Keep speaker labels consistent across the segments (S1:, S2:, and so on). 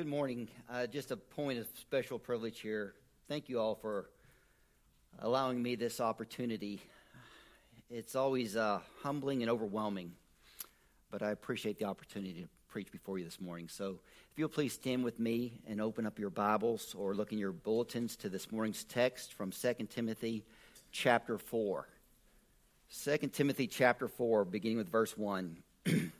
S1: good morning. Uh, just a point of special privilege here. Thank you all for allowing me this opportunity. It's always uh, humbling and overwhelming, but I appreciate the opportunity to preach before you this morning. So, if you'll please stand with me and open up your Bibles or look in your bulletins to this morning's text from 2 Timothy chapter 4. 2 Timothy chapter 4, beginning with verse 1.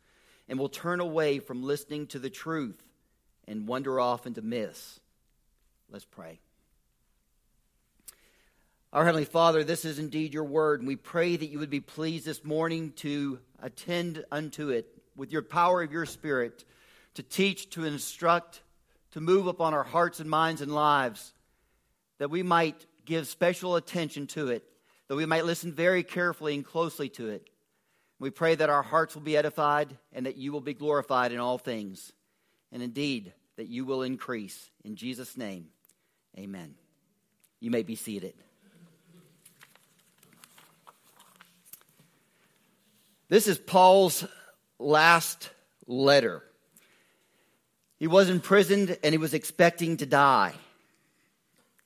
S1: and will turn away from listening to the truth and wander off into myths. Let's pray. Our Heavenly Father, this is indeed your word, and we pray that you would be pleased this morning to attend unto it with your power of your Spirit, to teach, to instruct, to move upon our hearts and minds and lives, that we might give special attention to it, that we might listen very carefully and closely to it, we pray that our hearts will be edified and that you will be glorified in all things. And indeed, that you will increase. In Jesus' name, amen. You may be seated. This is Paul's last letter. He was imprisoned and he was expecting to die.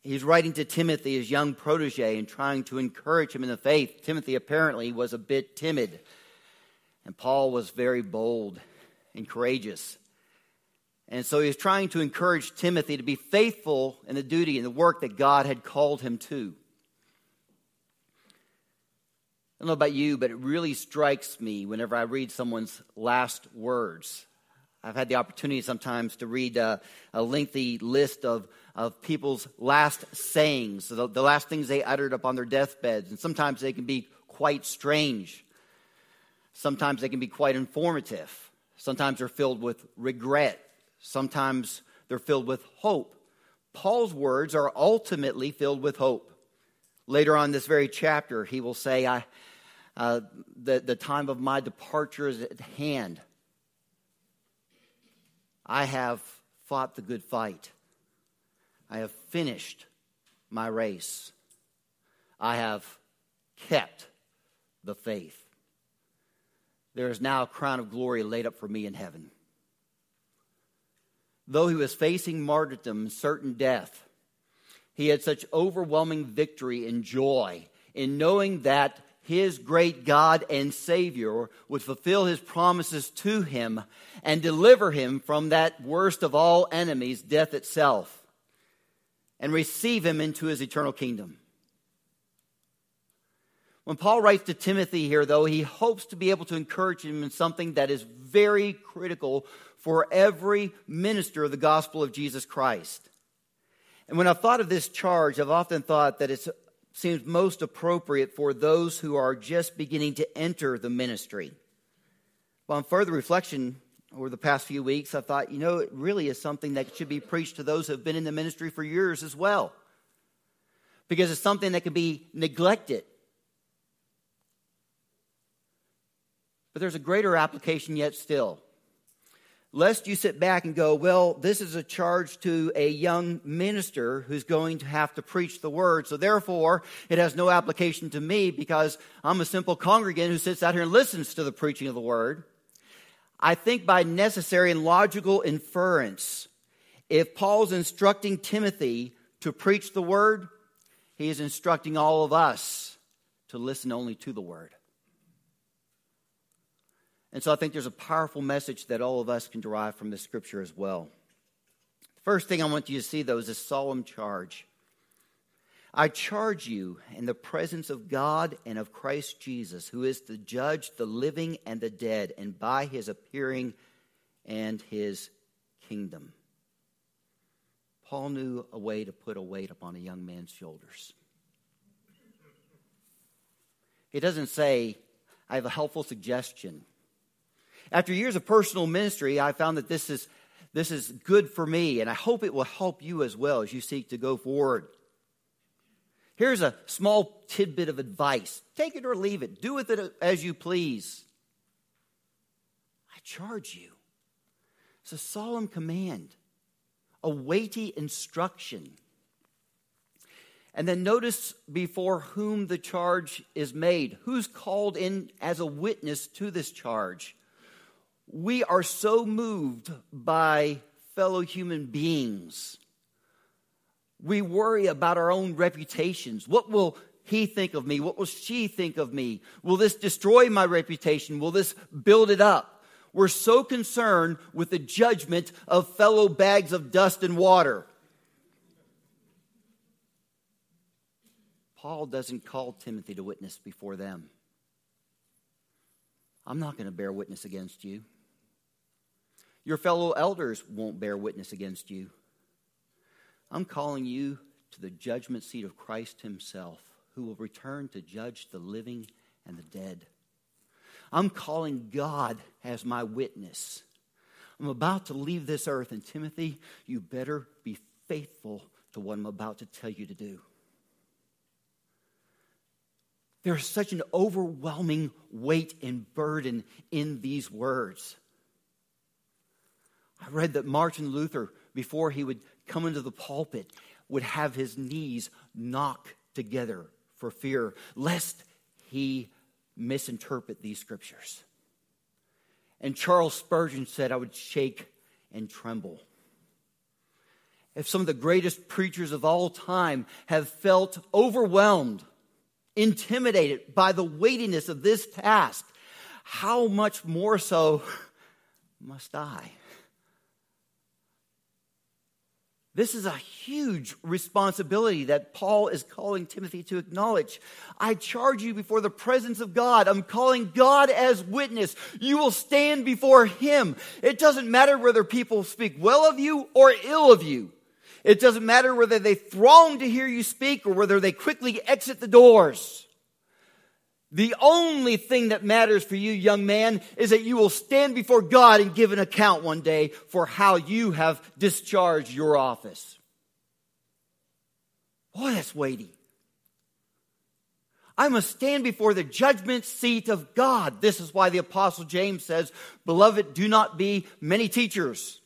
S1: He's writing to Timothy, his young protege, and trying to encourage him in the faith. Timothy apparently was a bit timid. And Paul was very bold and courageous. And so he was trying to encourage Timothy to be faithful in the duty and the work that God had called him to. I don't know about you, but it really strikes me whenever I read someone's last words. I've had the opportunity sometimes to read a, a lengthy list of, of people's last sayings, the, the last things they uttered upon their deathbeds, and sometimes they can be quite strange. Sometimes they can be quite informative. Sometimes they're filled with regret. Sometimes they're filled with hope. Paul's words are ultimately filled with hope. Later on this very chapter, he will say, I, uh, the, the time of my departure is at hand. I have fought the good fight. I have finished my race. I have kept the faith there is now a crown of glory laid up for me in heaven. Though he was facing martyrdom, certain death, he had such overwhelming victory and joy in knowing that his great God and Savior would fulfill his promises to him and deliver him from that worst of all enemies, death itself, and receive him into his eternal kingdom. When Paul writes to Timothy here, though, he hopes to be able to encourage him in something that is very critical for every minister of the gospel of Jesus Christ. And when I've thought of this charge, I've often thought that it seems most appropriate for those who are just beginning to enter the ministry. Well, on further reflection over the past few weeks, I thought, you know, it really is something that should be preached to those who have been in the ministry for years as well. Because it's something that can be neglected But there's a greater application yet still. Lest you sit back and go, well, this is a charge to a young minister who's going to have to preach the word. So therefore, it has no application to me because I'm a simple congregant who sits out here and listens to the preaching of the word. I think by necessary and logical inference, if Paul's instructing Timothy to preach the word, he is instructing all of us to listen only to the word. And so I think there's a powerful message that all of us can derive from this scripture as well. The first thing I want you to see, though, is a solemn charge. I charge you in the presence of God and of Christ Jesus, who is to judge the living and the dead, and by his appearing and his kingdom. Paul knew a way to put a weight upon a young man's shoulders. He doesn't say, I have a helpful suggestion. After years of personal ministry, I found that this is This is good for me, and I hope it will help you as well as you seek to go forward. Here's a small tidbit of advice take it or leave it, do with it as you please. I charge you. It's a solemn command, a weighty instruction. And then notice before whom the charge is made. Who's called in as a witness to this charge? We are so moved by fellow human beings. We worry about our own reputations. What will he think of me? What will she think of me? Will this destroy my reputation? Will this build it up? We're so concerned with the judgment of fellow bags of dust and water. Paul doesn't call Timothy to witness before them. I'm not going to bear witness against you. Your fellow elders won't bear witness against you. I'm calling you to the judgment seat of Christ Himself, who will return to judge the living and the dead. I'm calling God as my witness. I'm about to leave this earth, and Timothy, you better be faithful to what I'm about to tell you to do. There's such an overwhelming weight and burden in these words. I read that Martin Luther, before he would come into the pulpit, would have his knees knock together for fear lest he misinterpret these scriptures. And Charles Spurgeon said, I would shake and tremble. If some of the greatest preachers of all time have felt overwhelmed intimidated by the weightiness of this task, how much more so must I? This is a huge responsibility that Paul is calling Timothy to acknowledge. I charge you before the presence of God. I'm calling God as witness. You will stand before Him. It doesn't matter whether people speak well of you or ill of you. It doesn't matter whether they throng to hear you speak or whether they quickly exit the doors. The only thing that matters for you, young man, is that you will stand before God and give an account one day for how you have discharged your office. Boy, that's weighty. I must stand before the judgment seat of God. This is why the Apostle James says, Beloved, do not be many teachers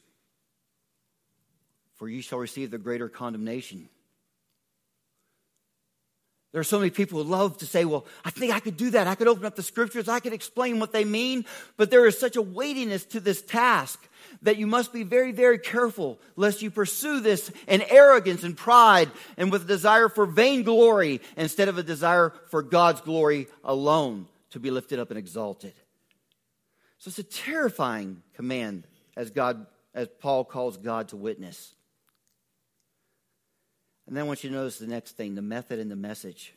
S1: for you shall receive the greater condemnation. There are so many people who love to say, Well, I think I could do that. I could open up the scriptures. I could explain what they mean. But there is such a weightiness to this task that you must be very, very careful lest you pursue this in arrogance and pride and with a desire for vainglory instead of a desire for God's glory alone to be lifted up and exalted. So it's a terrifying command as God, as Paul calls God to witness. And then I want you to notice the next thing the method and the message.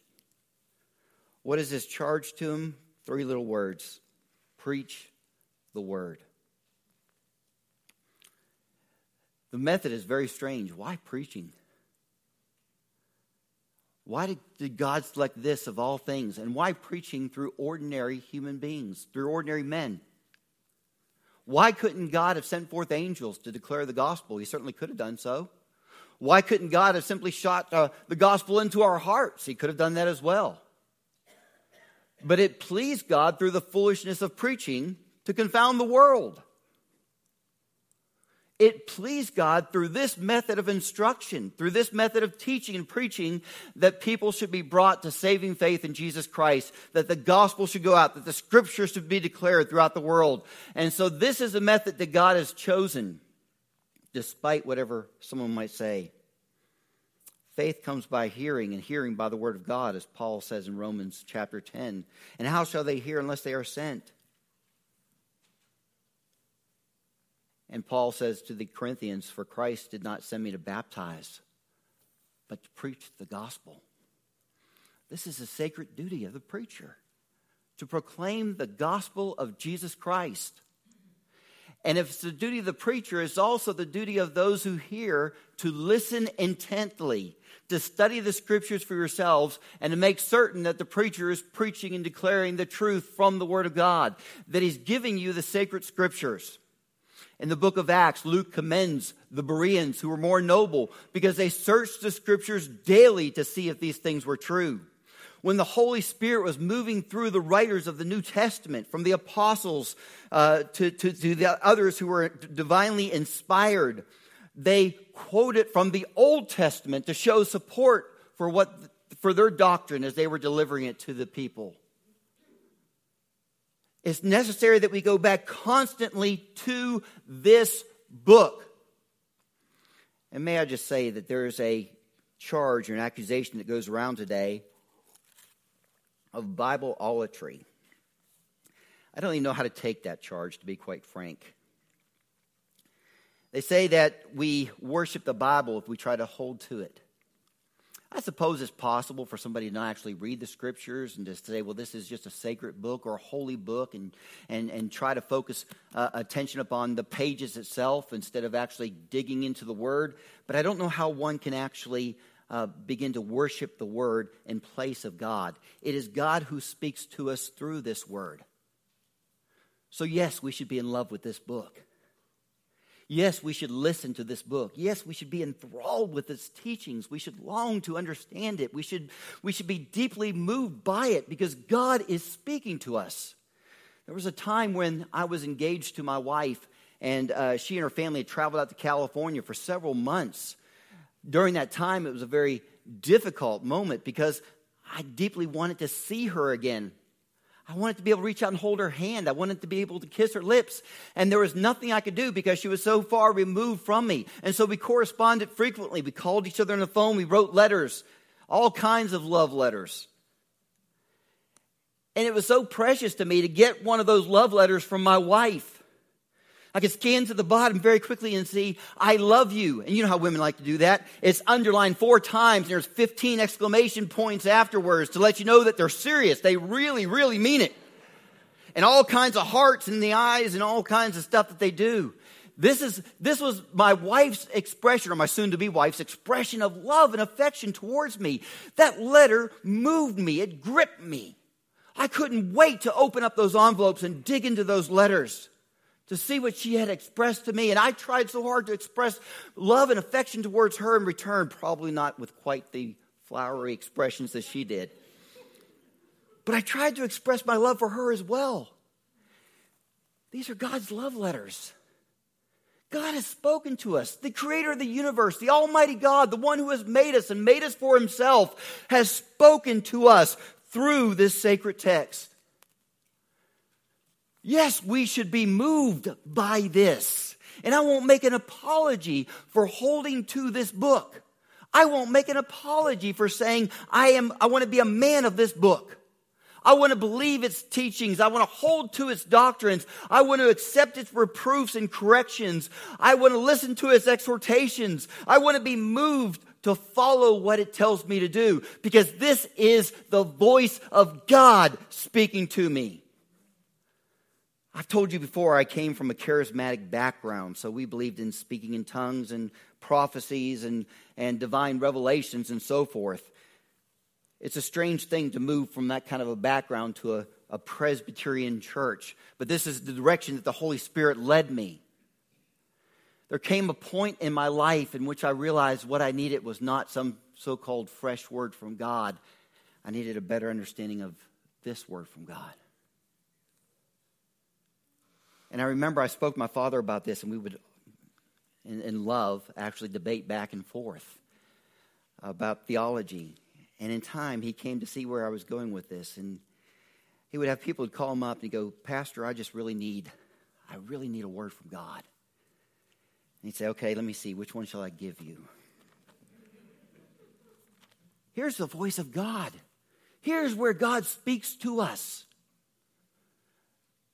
S1: What is this charge to him? Three little words preach the word. The method is very strange. Why preaching? Why did, did, God select this of all things? And why preaching through ordinary human beings, through ordinary men? Why couldn't God have sent forth angels to declare the gospel? He certainly could have done so. Why couldn't God have simply shot uh, the gospel into our hearts? He could have done that as well. But it pleased God through the foolishness of preaching to confound the world. It pleased God through this method of instruction, through this method of teaching and preaching, that people should be brought to saving faith in Jesus Christ, that the gospel should go out, that the scriptures should be declared throughout the world. And so, this is a method that God has chosen despite whatever someone might say. Faith comes by hearing, and hearing by the word of God, as Paul says in Romans chapter 10. And how shall they hear unless they are sent? And Paul says to the Corinthians, For Christ did not send me to baptize, but to preach the gospel. This is a sacred duty of the preacher to proclaim the gospel of Jesus Christ. And if it's the duty of the preacher, it's also the duty of those who hear to listen intently, to study the scriptures for yourselves, and to make certain that the preacher is preaching and declaring the truth from the Word of God, that he's giving you the sacred scriptures. In the book of Acts, Luke commends the Bereans who were more noble because they searched the scriptures daily to see if these things were true. When the Holy Spirit was moving through the writers of the New Testament, from the apostles uh, to, to, to the others who were divinely inspired, they quoted from the Old Testament to show support for, what, for their doctrine as they were delivering it to the people. It's necessary that we go back constantly to this book. And may I just say that there is a charge or an accusation that goes around today of Bible Bibliolatry. I don't even know how to take that charge, to be quite frank. They say that we worship the Bible if we try to hold to it. I suppose it's possible for somebody to not actually read the scriptures and to say, well, this is just a sacred book or a holy book, and, and, and try to focus uh, attention upon the pages itself instead of actually digging into the word. But I don't know how one can actually uh, begin to worship the word in place of God. It is God who speaks to us through this word. So, yes, we should be in love with this book. Yes, we should listen to this book. Yes, we should be enthralled with its teachings. We should long to understand it. We should, we should be deeply moved by it because God is speaking to us. There was a time when I was engaged to my wife, and uh, she and her family had traveled out to California for several months. During that time, it was a very difficult moment because I deeply wanted to see her again. I wanted to be able to reach out and hold her hand. I wanted to be able to kiss her lips. And there was nothing I could do because she was so far removed from me. And so we corresponded frequently. We called each other on the phone. We wrote letters, all kinds of love letters. And it was so precious to me to get one of those love letters from my wife. I can scan to the bottom very quickly and see, I love you. And you know how women like to do that. It's underlined four times and there's 15 exclamation points afterwards to let you know that they're serious. They really, really mean it. And all kinds of hearts in the eyes and all kinds of stuff that they do. This is, this was my wife's expression or my soon to be wife's expression of love and affection towards me. That letter moved me. It gripped me. I couldn't wait to open up those envelopes and dig into those letters to see what she had expressed to me. And I tried so hard to express love and affection towards her in return, probably not with quite the flowery expressions that she did. But I tried to express my love for her as well. These are God's love letters. God has spoken to us. The creator of the universe, the Almighty God, the one who has made us and made us for himself, has spoken to us through this sacred text. Yes, we should be moved by this. And I won't make an apology for holding to this book. I won't make an apology for saying I am, I want to be a man of this book. I want to believe its teachings. I want to hold to its doctrines. I want to accept its reproofs and corrections. I want to listen to its exhortations. I want to be moved to follow what it tells me to do because this is the voice of God speaking to me. I've told you before, I came from a charismatic background, so we believed in speaking in tongues and prophecies and, and divine revelations and so forth. It's a strange thing to move from that kind of a background to a, a Presbyterian church, but this is the direction that the Holy Spirit led me. There came a point in my life in which I realized what I needed was not some so called fresh word from God, I needed a better understanding of this word from God. And I remember I spoke to my father about this, and we would, in, in love, actually debate back and forth about theology. And in time, he came to see where I was going with this. And he would have people would call him up and go, Pastor, I just really need, I really need a word from God. And he'd say, Okay, let me see, which one shall I give you? Here's the voice of God. Here's where God speaks to us.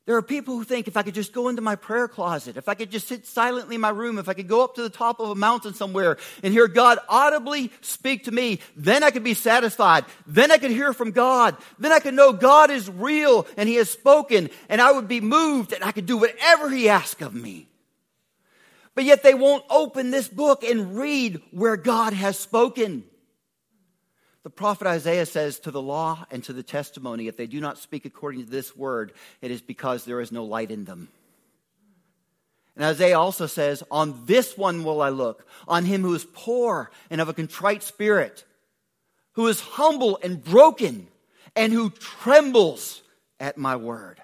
S1: There are people who think if I could just go into my prayer closet, if I could just sit silently in my room, if I could go up to the top of a mountain somewhere and hear God audibly speak to me, then I could be satisfied. Then I could hear from God. Then I could know God is real and He has spoken and I would be moved and I could do whatever He asks of me. But yet they won't open this book and read where God has spoken. The prophet Isaiah says, To the law and to the testimony, if they do not speak according to this word, it is because there is no light in them. And Isaiah also says, On this one will I look, on him who is poor and of a contrite spirit, who is humble and broken, and who trembles at my word.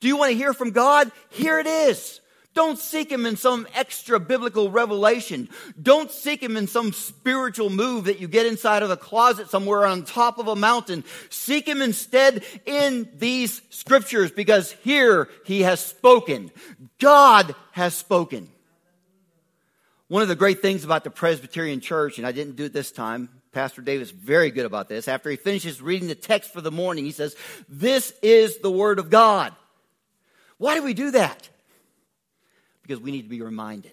S1: Do you want to hear from God? Here it is. Don't seek him in some extra biblical revelation. Don't seek him in some spiritual move that you get inside of a closet somewhere on top of a mountain. Seek him instead in these scriptures because here he has spoken. God has spoken. One of the great things about the Presbyterian Church, and I didn't do it this time, Pastor Dave is very good about this. After he finishes reading the text for the morning, he says, This is the Word of God. Why do we do that? Because we need to be reminded.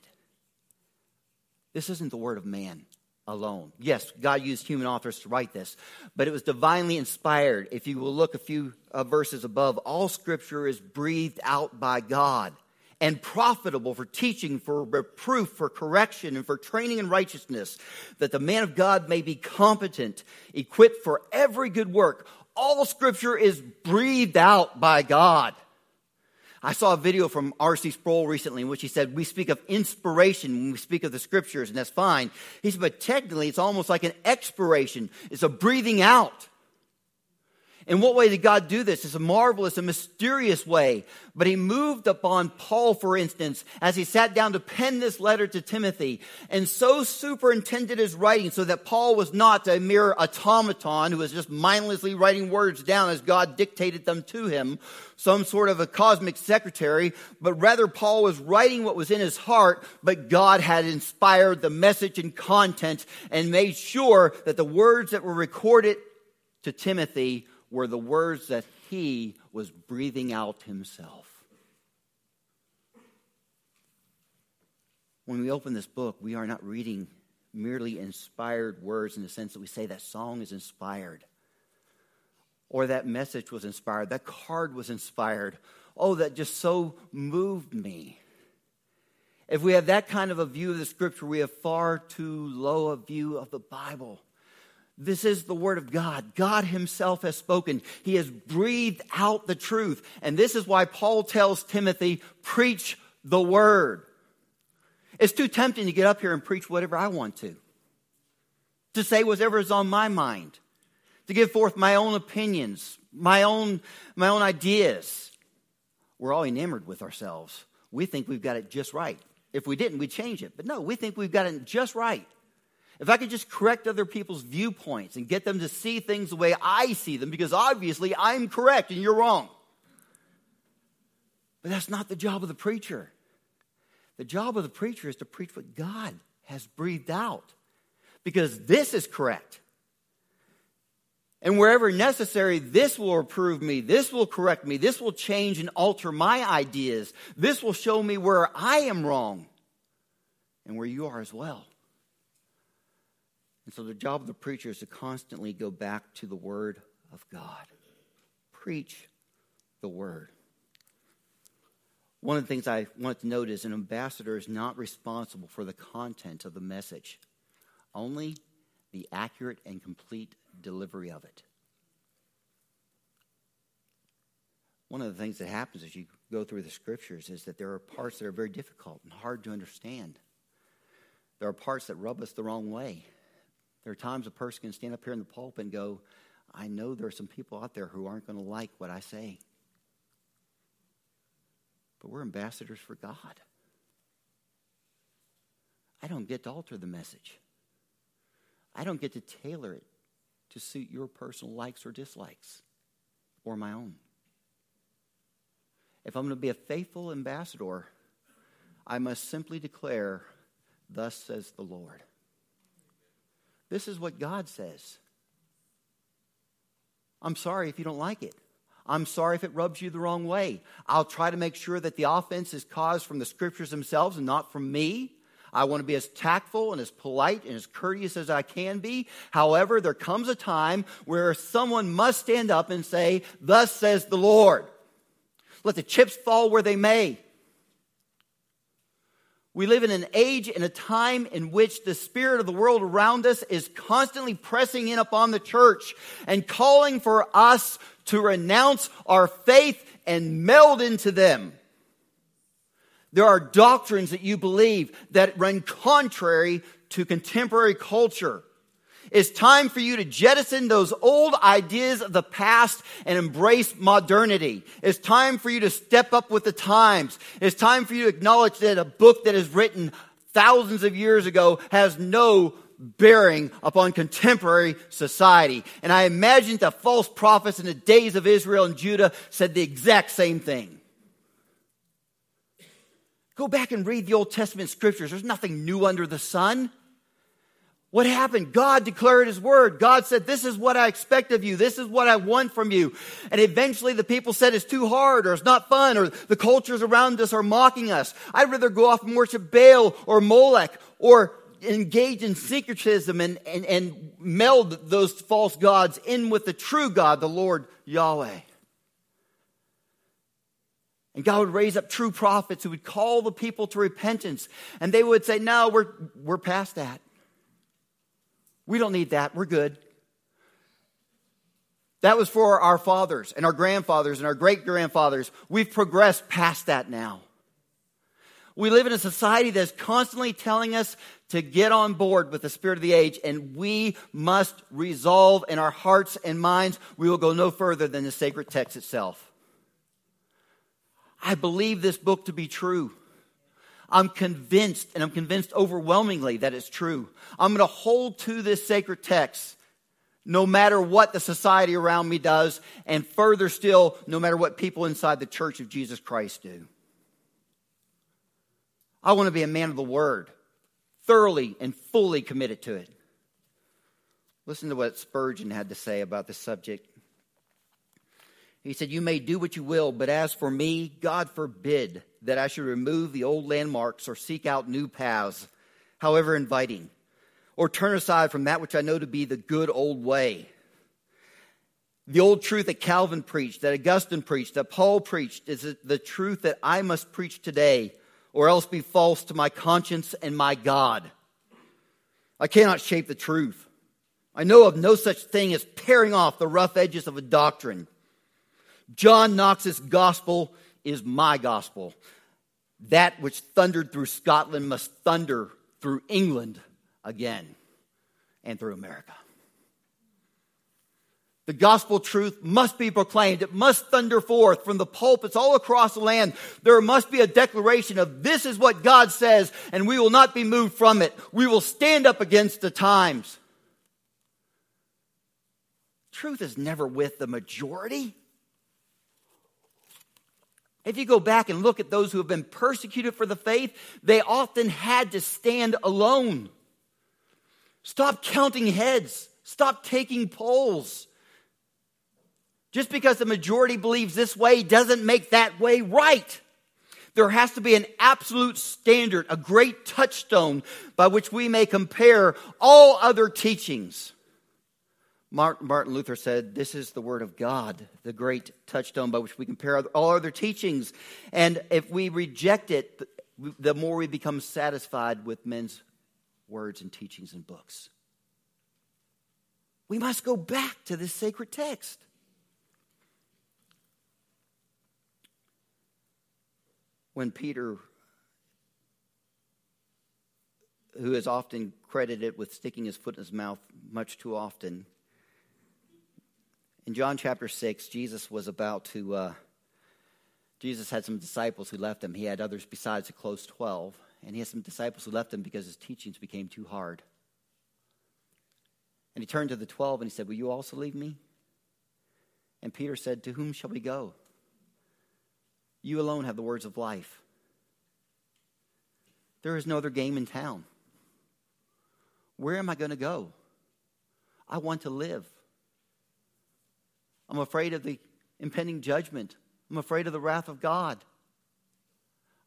S1: This isn't the word of man alone. Yes, God used human authors to write this, but it was divinely inspired. If you will look a few uh, verses above, all scripture is breathed out by God and profitable for teaching, for reproof, for correction, and for training in righteousness, that the man of God may be competent, equipped for every good work. All scripture is breathed out by God I saw a video from R.C. Sproul recently in which he said, We speak of inspiration when we speak of the scriptures, and that's fine. He said, But technically, it's almost like an expiration, it's a breathing out. In what way did God do this? It's a marvelous and mysterious way. But he moved upon Paul, for instance, as he sat down to pen this letter to Timothy, and so superintended his writing so that Paul was not a mere automaton who was just mindlessly writing words down as God dictated them to him, some sort of a cosmic secretary, but rather Paul was writing what was in his heart, but God had inspired the message and content and made sure that the words that were recorded to Timothy were the words that he was breathing out himself. When we open this book, we are not reading merely inspired words in the sense that we say that song is inspired or that message was inspired, that card was inspired. Oh, that just so moved me. If we have that kind of a view of the scripture, we have far too low a view of the Bible. This is the Word of God. God Himself has spoken. He has breathed out the truth. And this is why Paul tells Timothy, preach the Word. It's too tempting to get up here and preach whatever I want to, to say whatever is on my mind, to give forth my own opinions, my own, my own ideas. We're all enamored with ourselves. We think we've got it just right. If we didn't, we'd change it. But no, we think we've got it just right. If I could just correct other people's viewpoints and get them to see things the way I see them, because obviously I'm correct and you're wrong. But that's not the job of the preacher. The job of the preacher is to preach what God has breathed out, because this is correct. And wherever necessary, this will approve me. This will correct me. This will change and alter my ideas. This will show me where I am wrong and where you are as well. And so the job of the preacher is to constantly go back to the Word of God. Preach the Word. One of the things I want to note is an ambassador is not responsible for the content of the message, only the accurate and complete delivery of it. One of the things that happens as you go through the scriptures is that there are parts that are very difficult and hard to understand. There are parts that rub us the wrong way. There are times a person can stand up here in the pulpit and go, I know there are some people out there who aren't going to like what I say. But we're ambassadors for God. I don't get to alter the message. I don't get to tailor it to suit your personal likes or dislikes or my own. If I'm going to be a faithful ambassador, I must simply declare, Thus says the Lord. This is what God says. I'm sorry if you don't like it. I'm sorry if it rubs you the wrong way. I'll try to make sure that the offense is caused from the scriptures themselves and not from me. I want to be as tactful and as polite and as courteous as I can be. However, there comes a time where someone must stand up and say, Thus says the Lord. Let the chips fall where they may. We live in an age and a time in which the spirit of the world around us is constantly pressing in upon the church and calling for us to renounce our faith and meld into them. There are doctrines that you believe that run contrary to contemporary culture. It's time for you to jettison those old ideas of the past and embrace modernity. It's time for you to step up with the times. It's time for you to acknowledge that a book that is written thousands of years ago has no bearing upon contemporary society. And I imagine the false prophets in the days of Israel and Judah said the exact same thing. Go back and read the Old Testament scriptures. There's nothing new under the sun. What happened? God declared his word. God said, This is what I expect of you. This is what I want from you. And eventually the people said it's too hard or it's not fun or the cultures around us are mocking us. I'd rather go off and worship Baal or Molech or engage in syncretism and, and, and meld those false gods in with the true God, the Lord Yahweh. And God would raise up true prophets who would call the people to repentance. And they would say, No, we're, we're past that. We don't need that. We're good. That was for our fathers and our grandfathers and our great grandfathers. We've progressed past that now. We live in a society that's constantly telling us to get on board with the spirit of the age, and we must resolve in our hearts and minds we will go no further than the sacred text itself. I believe this book to be true. I'm convinced, and I'm convinced overwhelmingly that it's true. I'm going to hold to this sacred text no matter what the society around me does, and further still, no matter what people inside the church of Jesus Christ do. I want to be a man of the word, thoroughly and fully committed to it. Listen to what Spurgeon had to say about this subject. He said, You may do what you will, but as for me, God forbid that I should remove the old landmarks or seek out new paths, however inviting, or turn aside from that which I know to be the good old way. The old truth that Calvin preached, that Augustine preached, that Paul preached, is the truth that I must preach today, or else be false to my conscience and my God. I cannot shape the truth. I know of no such thing as paring off the rough edges of a doctrine. John Knox's gospel is my gospel. That which thundered through Scotland must thunder through England again and through America. The gospel truth must be proclaimed. It must thunder forth from the pulpits all across the land. There must be a declaration of this is what God says, and we will not be moved from it. We will stand up against the times. Truth is never with the majority. If you go back and look at those who have been persecuted for the faith, they often had to stand alone. Stop counting heads. Stop taking polls. Just because the majority believes this way doesn't make that way right. There has to be an absolute standard, a great touchstone by which we may compare all other teachings. Martin Luther said, This is the Word of God, the great touchstone by which we compare all other teachings. And if we reject it, the more we become satisfied with men's words and teachings and books. We must go back to this sacred text. When Peter, who is often credited with sticking his foot in his mouth much too often, in John chapter 6, Jesus was about to, uh, Jesus had some disciples who left him. He had others besides the close 12. And he had some disciples who left him because his teachings became too hard. And he turned to the 12 and he said, Will you also leave me? And Peter said, To whom shall we go? You alone have the words of life. There is no other game in town. Where am I going to go? I want to live. I'm afraid of the impending judgment. I'm afraid of the wrath of God.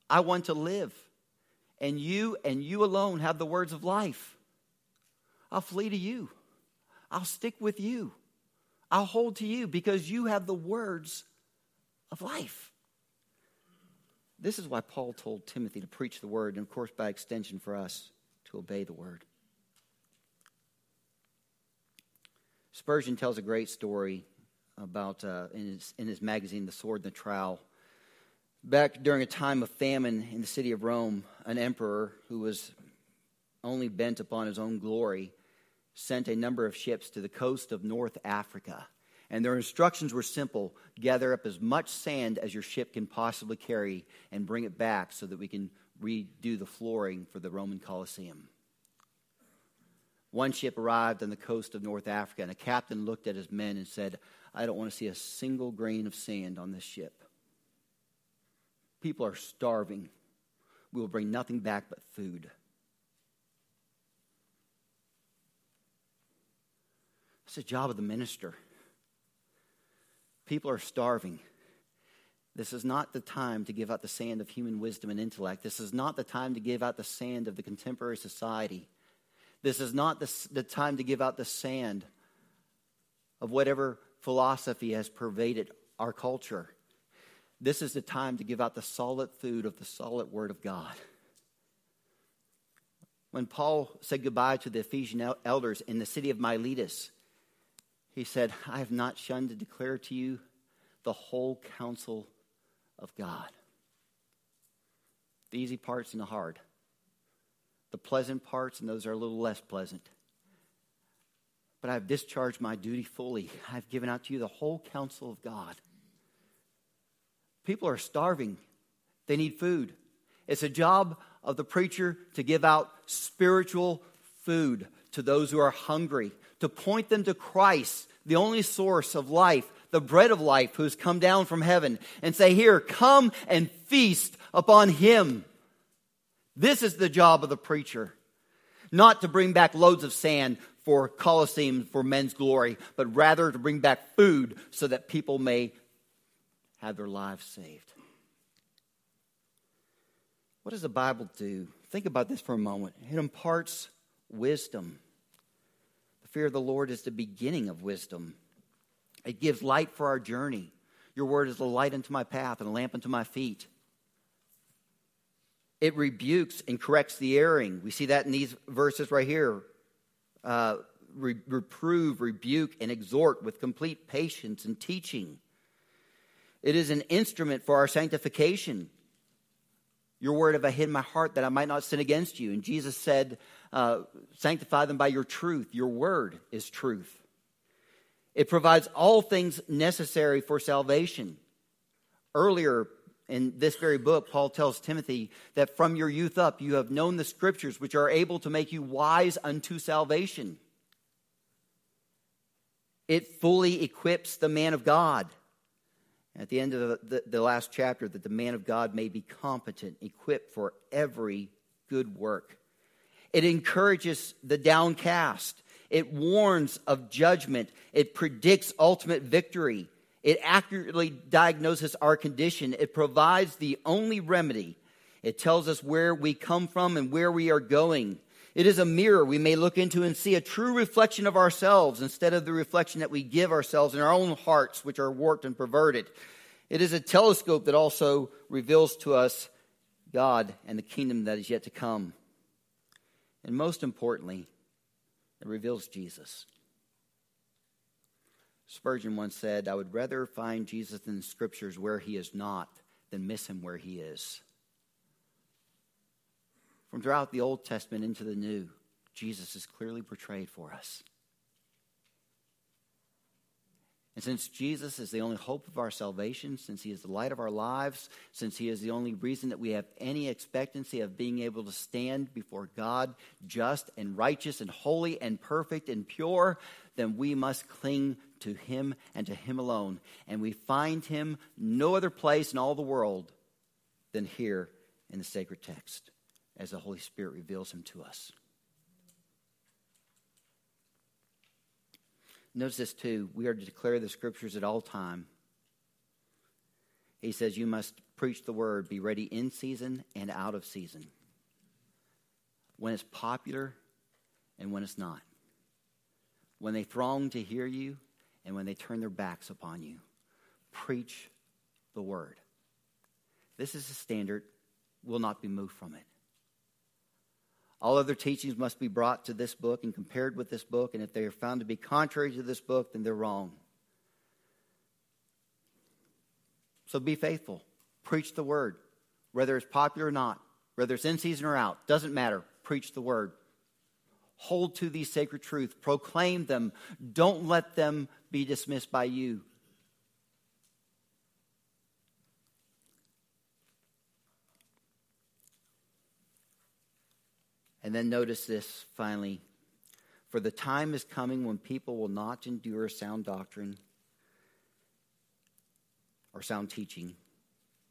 S1: I want to live. And you and you alone have the words of life. I'll flee to you. I'll stick with you. I'll hold to you because you have the words of life. This is why Paul told Timothy to preach the word, and of course, by extension, for us to obey the word. Spurgeon tells a great story about uh, in, his, in his magazine, The Sword and the Trowel, Back during a time of famine in the city of Rome, an emperor who was only bent upon his own glory sent a number of ships to the coast of North Africa. And their instructions were simple gather up as much sand as your ship can possibly carry and bring it back so that we can redo the flooring for the Roman Colosseum. One ship arrived on the coast of North Africa, and a captain looked at his men and said, I don't want to see a single grain of sand on this ship. People are starving. We will bring nothing back but food. It's the job of the minister. People are starving. This is not the time to give out the sand of human wisdom and intellect. This is not the time to give out the sand of the contemporary society. This is not the, the time to give out the sand of whatever philosophy has pervaded our culture. This is the time to give out the solid food of the solid Word of God. When Paul said goodbye to the Ephesian elders in the city of Miletus, he said, I have not shunned to declare to you the whole counsel of God. The easy parts and the hard, the pleasant parts, and those are a little less pleasant. But I've discharged my duty fully. I've given out to you the whole counsel of God. People are starving, they need food. It's a job of the preacher to give out spiritual food to those who are hungry, to point them to Christ, the only source of life, the bread of life who's come down from heaven, and say, Here, come and feast upon him. This is the job of the preacher. Not to bring back loads of sand for Colosseum for men's glory, but rather to bring back food so that people may have their lives saved. What does the Bible do? Think about this for a moment. It imparts wisdom. The fear of the Lord is the beginning of wisdom. It gives light for our journey. Your word is a light unto my path and a lamp unto my feet. It rebukes and corrects the erring. We see that in these verses right here. Uh, re- reprove, rebuke, and exhort with complete patience and teaching. It is an instrument for our sanctification. Your word have I hid in my heart that I might not sin against you. And Jesus said, uh, Sanctify them by your truth. Your word is truth. It provides all things necessary for salvation. Earlier in this very book, Paul tells Timothy that from your youth up you have known the scriptures which are able to make you wise unto salvation. It fully equips the man of God at the end of the, the, last chapter, that the man of God may be competent, equipped for every good work. It encourages the downcast. It warns of judgment. It predicts ultimate victory. It accurately diagnoses our condition. It provides the only remedy. It tells us where we come from and where we are going. It is a mirror we may look into and see a true reflection of ourselves instead of the reflection that we give ourselves in our own hearts, which are warped and perverted. It is a telescope that also reveals to us God and the kingdom that is yet to come. And most importantly, it reveals Jesus. Spurgeon once said, I would rather find Jesus in the scriptures where he is not than miss him where he is. From throughout the Old Testament into the New, Jesus is clearly portrayed for us. And since Jesus is the only hope of our salvation, since he is the light of our lives, since he is the only reason that we have any expectancy of being able to stand before God just and righteous and holy and perfect and pure, then we must cling to him and to him alone. And we find him no other place in all the world than here in the sacred text as the Holy Spirit reveals him to us. Notice this too. We are to declare the scriptures at all time. He says, You must preach the word, be ready in season and out of season. When it's popular and when it's not. When they throng to hear you and when they turn their backs upon you. Preach the word. This is a standard, will not be moved from it. All other teachings must be brought to this book and compared with this book, and if they are found to be contrary to this book, then they're wrong. So be faithful. Preach the word, whether it's popular or not, whether it's in season or out, doesn't matter. Preach the word. Hold to these sacred truths, proclaim them. Don't let them be dismissed by you. And then notice this finally. For the time is coming when people will not endure sound doctrine or sound teaching,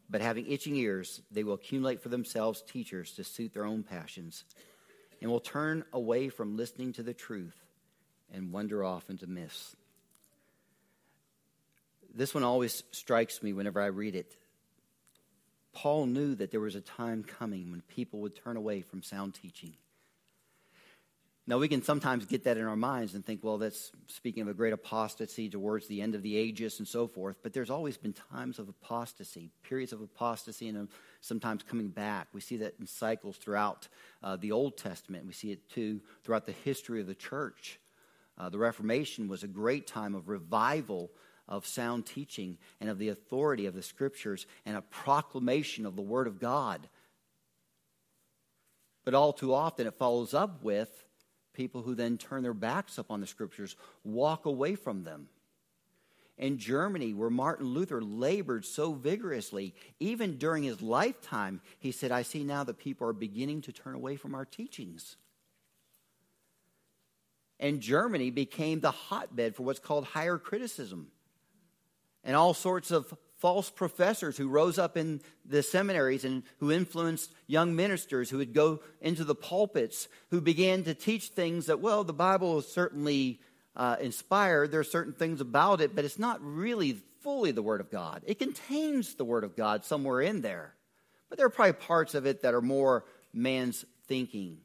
S1: but having itching ears, they will accumulate for themselves teachers to suit their own passions, and will turn away from listening to the truth and wander off into myths. This one always strikes me whenever I read it. Paul knew that there was a time coming when people would turn away from sound teaching. Now, we can sometimes get that in our minds and think, well, that's speaking of a great apostasy towards the end of the ages and so forth. But there's always been times of apostasy, periods of apostasy, and sometimes coming back. We see that in cycles throughout uh, the Old Testament. We see it too throughout the history of the church. Uh, the Reformation was a great time of revival of sound teaching and of the authority of the scriptures and a proclamation of the Word of God. But all too often it follows up with people who then turn their backs upon the scriptures walk away from them. In Germany, where Martin Luther labored so vigorously, even during his lifetime, he said, I see now that people are beginning to turn away from our teachings. And Germany became the hotbed for what's called higher criticism. And all sorts of false professors who rose up in the seminaries and who influenced young ministers who would go into the pulpits, who began to teach things that, well, the Bible is certainly uh, inspired. There are certain things about it, but it's not really fully the Word of God. It contains the Word of God somewhere in there, but there are probably parts of it that are more man's thinking.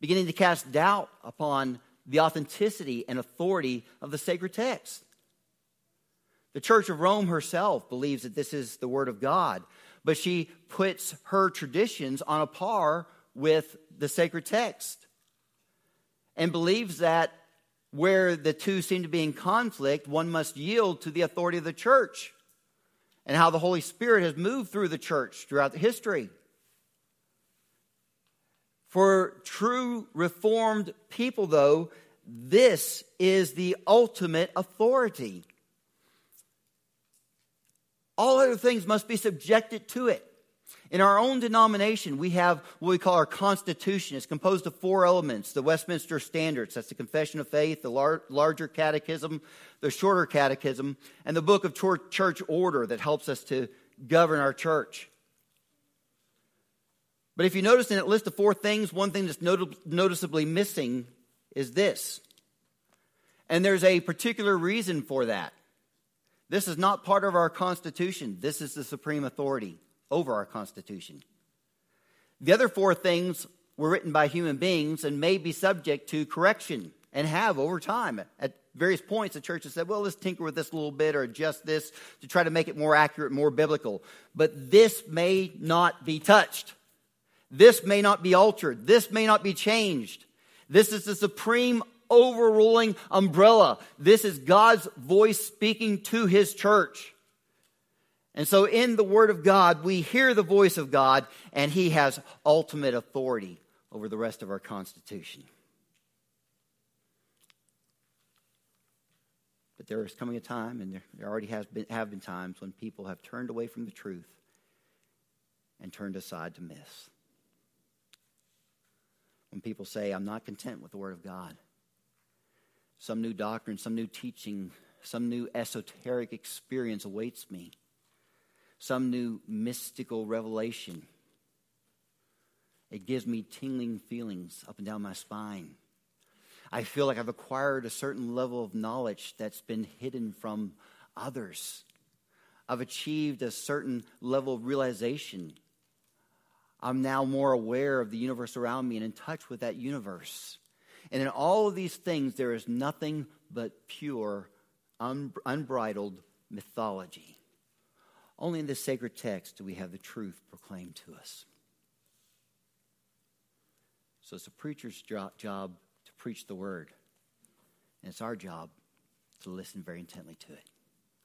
S1: Beginning to cast doubt upon the authenticity and authority of the sacred text. The Church of Rome herself believes that this is the Word of God, but she puts her traditions on a par with the sacred text and believes that where the two seem to be in conflict, one must yield to the authority of the church and how the Holy Spirit has moved through the church throughout the history. For true Reformed people, though, this is the ultimate authority. All other things must be subjected to it. In our own denomination, we have what we call our Constitution. It's composed of four elements the Westminster Standards, that's the Confession of Faith, the lar- larger catechism, the shorter catechism, and the book of church order that helps us to govern our church. But if you notice in that list of four things, one thing that's not- noticeably missing is this. And there's a particular reason for that. This is not part of our Constitution. This is the supreme authority over our Constitution. The other four things were written by human beings and may be subject to correction and have over time. At various points, the church has said, well, let's tinker with this a little bit or adjust this to try to make it more accurate, more biblical. But this may not be touched. This may not be altered. This may not be changed. This is the supreme overruling umbrella. This is God's voice speaking to his church. And so in the Word of God, we hear the voice of God, and he has ultimate authority over the rest of our Constitution. But there is coming a time, and there already has been, have been times, when people have turned away from the truth and turned aside to myths. When people say, I'm not content with the Word of God, some new doctrine, some new teaching, some new esoteric experience awaits me, some new mystical revelation. It gives me tingling feelings up and down my spine. I feel like I've acquired a certain level of knowledge that's been hidden from others. I've achieved a certain level of realization. I'm now more aware of the universe around me and in touch with that universe. And in all of these things, there is nothing but pure, un- unbridled mythology. Only in this sacred text do we have the truth proclaimed to us. So it's a preacher's job to preach the word, and it's our job to listen very intently to it.